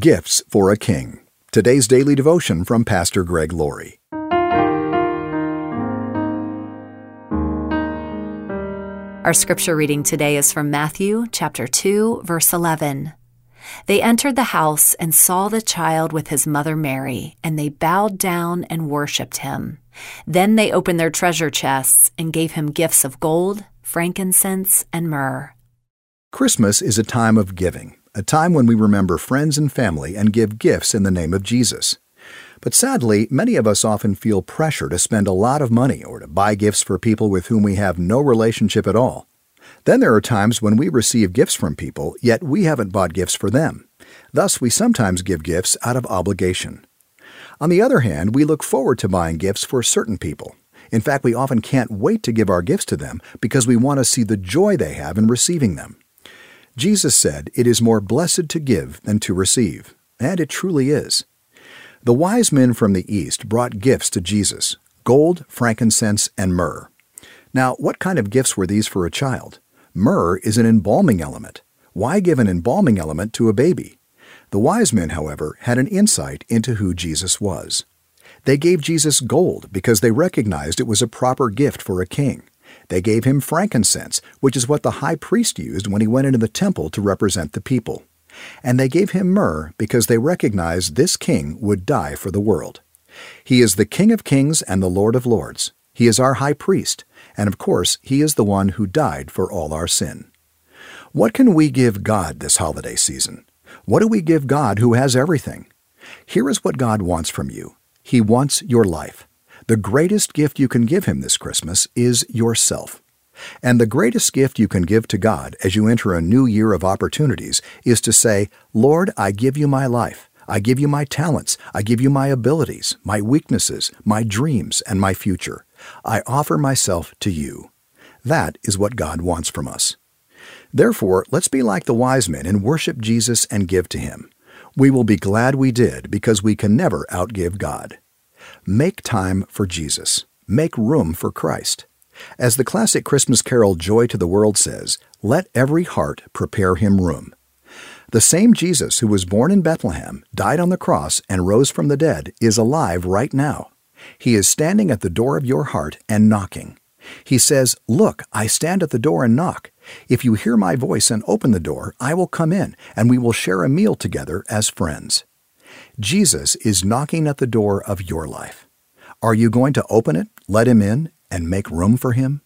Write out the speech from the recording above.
Gifts for a King. Today's daily devotion from Pastor Greg Laurie. Our scripture reading today is from Matthew chapter 2 verse 11. They entered the house and saw the child with his mother Mary, and they bowed down and worshipped him. Then they opened their treasure chests and gave him gifts of gold, frankincense, and myrrh. Christmas is a time of giving, a time when we remember friends and family and give gifts in the name of Jesus. But sadly, many of us often feel pressure to spend a lot of money or to buy gifts for people with whom we have no relationship at all. Then there are times when we receive gifts from people, yet we haven't bought gifts for them. Thus, we sometimes give gifts out of obligation. On the other hand, we look forward to buying gifts for certain people. In fact, we often can't wait to give our gifts to them because we want to see the joy they have in receiving them. Jesus said, It is more blessed to give than to receive. And it truly is. The wise men from the east brought gifts to Jesus gold, frankincense, and myrrh. Now, what kind of gifts were these for a child? Myrrh is an embalming element. Why give an embalming element to a baby? The wise men, however, had an insight into who Jesus was. They gave Jesus gold because they recognized it was a proper gift for a king. They gave him frankincense, which is what the high priest used when he went into the temple to represent the people and they gave him myrrh because they recognized this king would die for the world. He is the King of kings and the Lord of lords. He is our high priest, and of course, he is the one who died for all our sin. What can we give God this holiday season? What do we give God who has everything? Here is what God wants from you He wants your life. The greatest gift you can give Him this Christmas is yourself. And the greatest gift you can give to God as you enter a new year of opportunities is to say, Lord, I give you my life. I give you my talents. I give you my abilities, my weaknesses, my dreams, and my future. I offer myself to you. That is what God wants from us. Therefore, let's be like the wise men and worship Jesus and give to him. We will be glad we did because we can never outgive God. Make time for Jesus. Make room for Christ. As the classic Christmas carol Joy to the World says, let every heart prepare him room. The same Jesus who was born in Bethlehem, died on the cross, and rose from the dead is alive right now. He is standing at the door of your heart and knocking. He says, Look, I stand at the door and knock. If you hear my voice and open the door, I will come in, and we will share a meal together as friends. Jesus is knocking at the door of your life. Are you going to open it, let him in, and make room for him?